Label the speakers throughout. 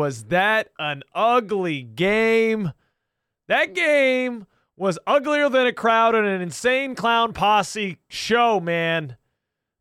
Speaker 1: was that an ugly game. That game was uglier than a crowd in an insane clown posse show, man.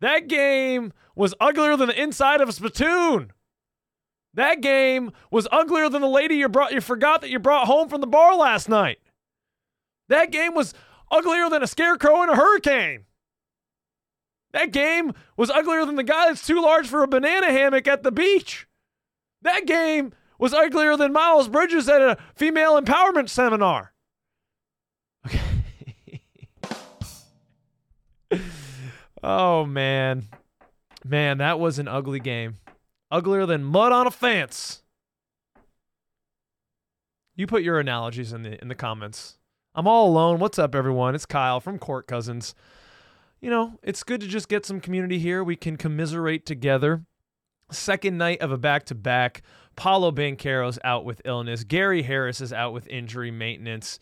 Speaker 1: That game was uglier than the inside of a spittoon. That game was uglier than the lady you brought you forgot that you brought home from the bar last night. That game was uglier than a scarecrow in a hurricane. That game was uglier than the guy that's too large for a banana hammock at the beach. That game was uglier than Miles Bridges at a female empowerment seminar. Okay. oh man. Man, that was an ugly game. Uglier than mud on a fence. You put your analogies in the in the comments. I'm all alone. What's up, everyone? It's Kyle from Court Cousins. You know, it's good to just get some community here. We can commiserate together. Second night of a back to back. Paolo Banchero's out with illness. Gary Harris is out with injury maintenance.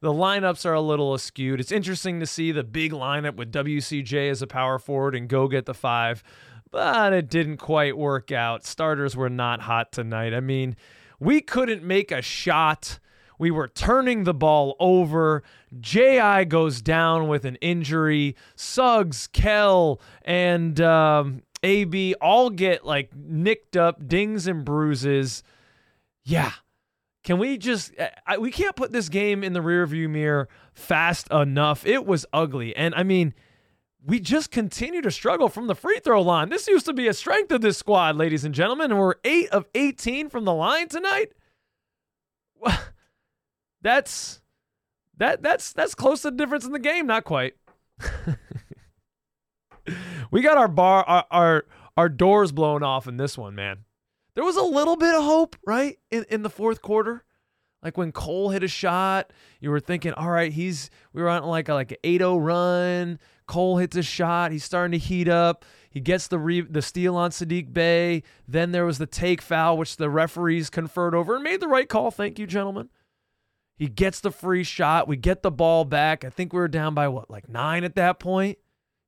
Speaker 1: The lineups are a little askewed. It's interesting to see the big lineup with WCJ as a power forward and go get the five, but it didn't quite work out. Starters were not hot tonight. I mean, we couldn't make a shot we were turning the ball over. J.I. goes down with an injury. Suggs, Kell, and um, AB all get like nicked up, dings and bruises. Yeah. Can we just, I, we can't put this game in the rearview mirror fast enough. It was ugly. And I mean, we just continue to struggle from the free throw line. This used to be a strength of this squad, ladies and gentlemen, and we're 8 of 18 from the line tonight that's that that's that's close to the difference in the game. Not quite. we got our bar our, our our doors blown off in this one, man. There was a little bit of hope, right, in, in the fourth quarter. Like when Cole hit a shot, you were thinking, all right, he's we were on like a, like an 8-0 run. Cole hits a shot, he's starting to heat up. He gets the re- the steal on Saddiq Bey. Then there was the take foul, which the referees conferred over and made the right call. Thank you, gentlemen. He gets the free shot. We get the ball back. I think we were down by what, like nine at that point.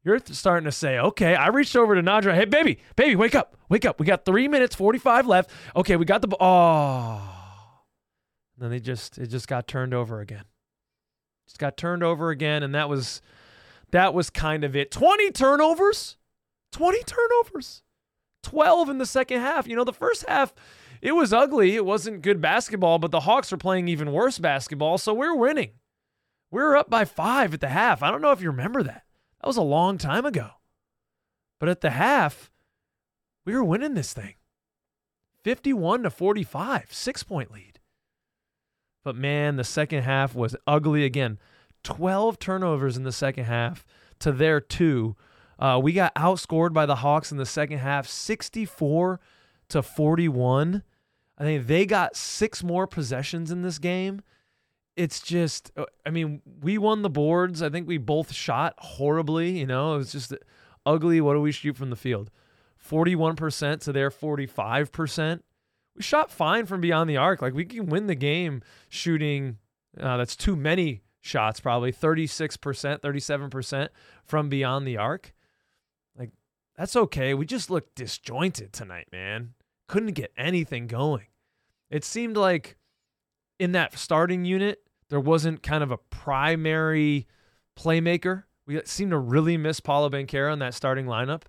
Speaker 1: You're starting to say, okay, I reached over to Nadra. Hey, baby, baby, wake up, wake up. We got three minutes, 45 left. Okay, we got the ball. Oh. And then they just, it just got turned over again. Just got turned over again. And that was, that was kind of it. 20 turnovers, 20 turnovers, 12 in the second half. You know, the first half, it was ugly. It wasn't good basketball, but the Hawks were playing even worse basketball, so we're winning. We are up by five at the half. I don't know if you remember that. That was a long time ago. But at the half, we were winning this thing 51 to 45, six point lead. But man, the second half was ugly again. 12 turnovers in the second half to their two. Uh, we got outscored by the Hawks in the second half 64 to 41. I think they got six more possessions in this game. It's just, uh, I mean, we won the boards. I think we both shot horribly. You know, it was just ugly. What do we shoot from the field? 41% to their 45%. We shot fine from beyond the arc. Like we can win the game shooting, uh, that's too many shots, probably 36%, 37% from beyond the arc. Like that's okay. We just looked disjointed tonight, man couldn't get anything going. It seemed like in that starting unit, there wasn't kind of a primary playmaker. We seemed to really miss Paolo Banchero in that starting lineup.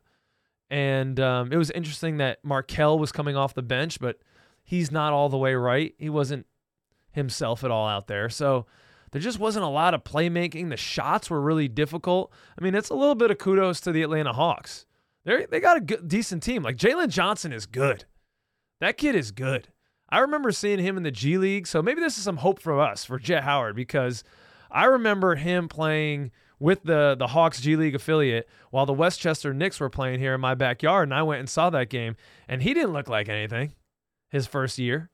Speaker 1: And um, it was interesting that Markelle was coming off the bench, but he's not all the way right. He wasn't himself at all out there. So there just wasn't a lot of playmaking. The shots were really difficult. I mean, it's a little bit of kudos to the Atlanta Hawks. They they got a good, decent team. Like Jalen Johnson is good. That kid is good. I remember seeing him in the G League, so maybe this is some hope for us for Jett Howard because I remember him playing with the the Hawks G League affiliate while the Westchester Knicks were playing here in my backyard, and I went and saw that game, and he didn't look like anything his first year.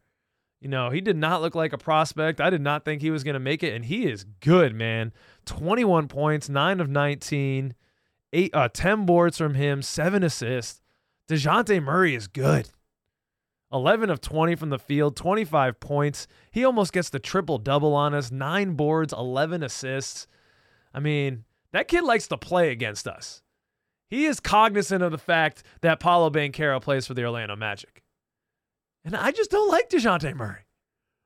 Speaker 1: You know, he did not look like a prospect. I did not think he was going to make it, and he is good, man. 21 points, 9 of 19, eight, uh, 10 boards from him, 7 assists. Dejounte Murray is good. 11 of 20 from the field, 25 points. He almost gets the triple double on us, nine boards, 11 assists. I mean, that kid likes to play against us. he is cognizant of the fact that Paolo Banchero plays for the Orlando Magic. And I just don't like Dejounte Murray.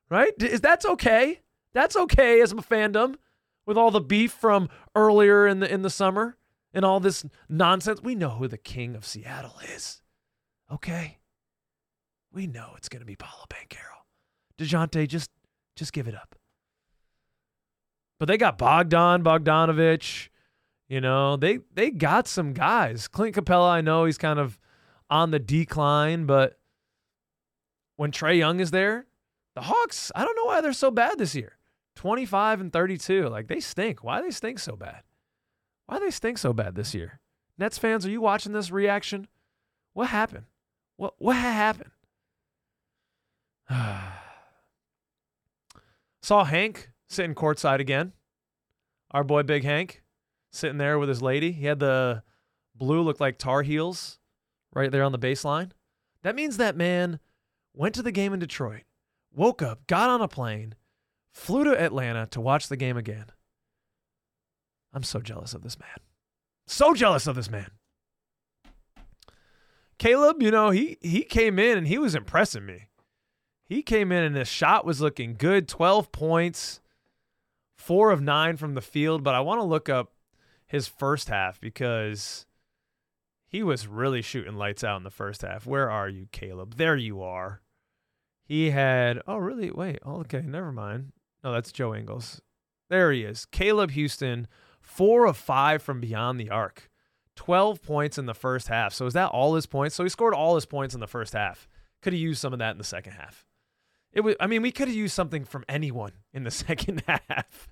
Speaker 1: Right? Is that's okay? That's okay as a fandom with all the beef from earlier in the in the summer and all this nonsense. We know who the king of Seattle is. Okay? We know it's going to be Paolo Banchero. Dejounte, just just give it up. But they got Bogdan Bogdanovich. You know, they they got some guys. Clint Capela, I know he's kind of on the decline, but when Trae Young is there, the Hawks, I don't know why they're so bad this year. 25 and 32. Like they stink. Why they stink so bad? Why they stink so bad this year? Nets fans, are you watching this reaction? What happened? What what happened? Saw Hank sitting courtside again. Our boy Big Hank sitting there with his lady. He had the blue look like Tar Heels right there on the baseline. That means that man went to the game in Detroit, woke up, got on a plane, flew to Atlanta to watch the game again. I'm so jealous of this man. So jealous of this man. Caleb, you know, he he came in and he was impressing me. He came in and his shot was looking good, 12 points, 4 of 9 from the field, but I want to look up his first half because he was really shooting lights out in the first half. Where are you, Caleb? There you are. He had oh really? Wait, oh, okay, never mind. No, that's Joe Ingles. There he is. Caleb Houstan, four of five from beyond the arc. 12 points in the first half. So is that all his points? So he scored all his points in the first half. Could have used some of that in the second half. It was I mean, we could have used something from anyone in the second half.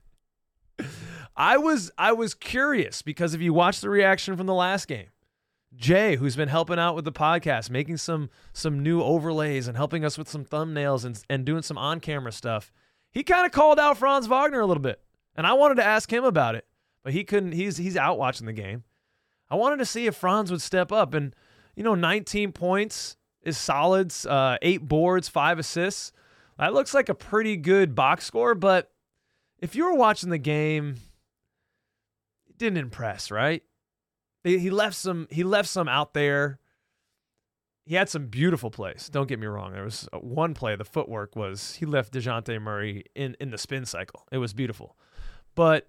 Speaker 1: I was I was curious because if you watch the reaction from the last game, Jay, who's been helping out with the podcast, making some some new overlays and helping us with some thumbnails and and doing some on-camera stuff, he kind of called out Franz Wagner a little bit. And I wanted to ask him about it, but he couldn't he's he's out watching the game. I wanted to see if Franz would step up. And, you know, 19 points is solid, uh, eight boards, five assists. That looks like a pretty good box score, but if you were watching the game, it didn't impress, right? He left some he left some out there. He had some beautiful plays. Don't get me wrong. There was uh, one play, the footwork was he left Dejounte Murray in, in the spin cycle. It was beautiful. But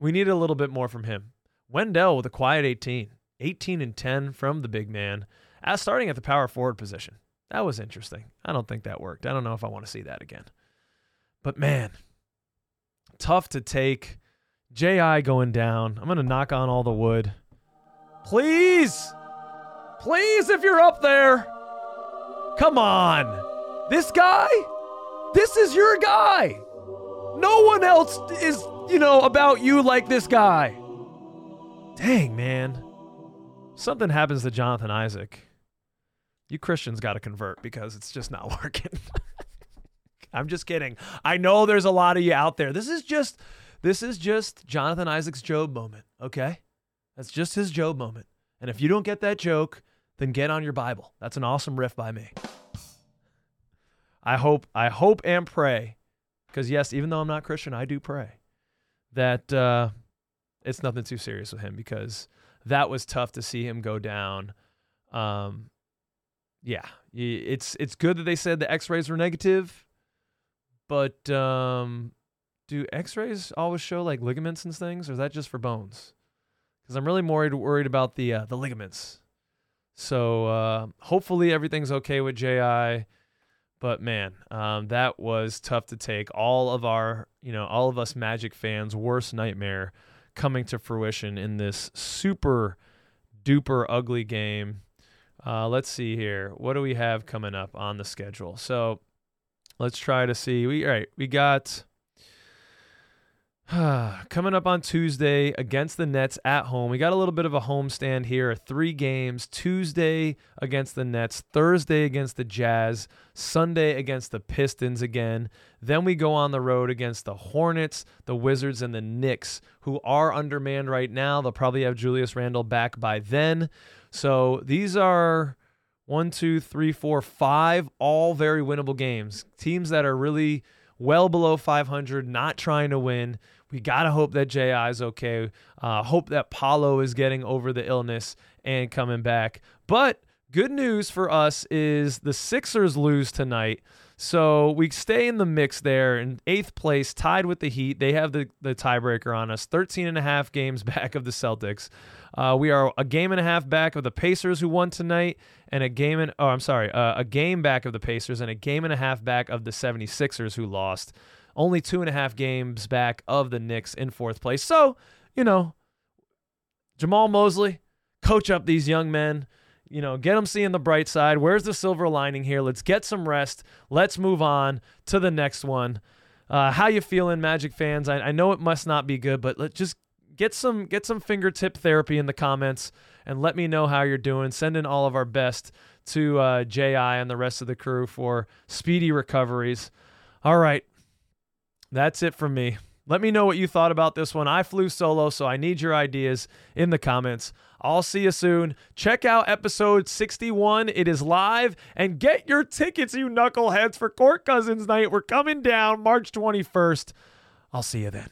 Speaker 1: we needed a little bit more from him. Wendell with a quiet 18, 18 and 10 from the big man, as starting at the power forward position. That was interesting. I don't think that worked. I don't know if I want to see that again. But man, tough to take. JI going down. I'm going to knock on all the wood. Please, please, if you're up there, come on. This guy, this is your guy. No one else is, you know, about you like this guy. Dang, man. Something happens to Jonathan Isaac. You Christians got to convert because it's just not working. I'm just kidding. I know there's a lot of you out there. This is just this is just Jonathan Isaac's Job moment, okay? That's just his Job moment. And if you don't get that joke, then get on your Bible. That's an awesome riff by me. I hope I hope and pray because yes, even though I'm not Christian, I do pray that uh, it's nothing too serious with him because that was tough to see him go down. Um, yeah, it's it's good that they said the X-rays were negative, but um, do X-rays always show like ligaments and things, or is that just for bones? Because I'm really worried worried about the uh, the ligaments. So uh, hopefully everything's okay with Ji. But man, um, that was tough to take. All of our, you know, all of us Magic fans' worst nightmare coming to fruition in this super duper ugly game. Uh, let's see here. What do we have coming up on the schedule? So let's try to see. We all right. We got Coming up on Tuesday against the Nets at home. We got a little bit of a homestand here. Three games Tuesday against the Nets, Thursday against the Jazz, Sunday against the Pistons again. Then we go on the road against the Hornets, the Wizards, and the Knicks, who are undermanned right now. They'll probably have Julius Randle back by then. So these are one, two, three, four, five, all very winnable games. Teams that are really well below 500, not trying to win. we gotta hope that Ji is okay. Uh, hope that Paolo is getting over the illness and coming back. But good news for us is the Sixers lose tonight. So we stay in the mix there in eighth place, tied with the Heat. They have the, the tiebreaker on us, 13 and a half games back of the Celtics. Uh, we are a game and a half back of the Pacers who won tonight, and a game and oh, I'm sorry, uh, a game back of the Pacers and a game and a half back of the 76ers who lost. Only two and a half games back of the Knicks in fourth place. So, you know, Jamahl Mosley, coach up these young men you know, get them seeing the bright side. Where's the silver lining here? Let's get some rest. Let's move on to the next one. Uh, how you feeling, Magic fans? I, I know it must not be good, but let's just get some get some fingertip therapy in the comments and let me know how you're doing. Send in all of our best to uh, Ji and the rest of the crew for speedy recoveries. All right, that's it from me. Let me know what you thought about this one. I flew solo, so I need your ideas in the comments. I'll see you soon. Check out episode 61. It is live. And get your tickets, you knuckleheads, for Court Cousins Night. We're coming down March 21st. I'll see you then.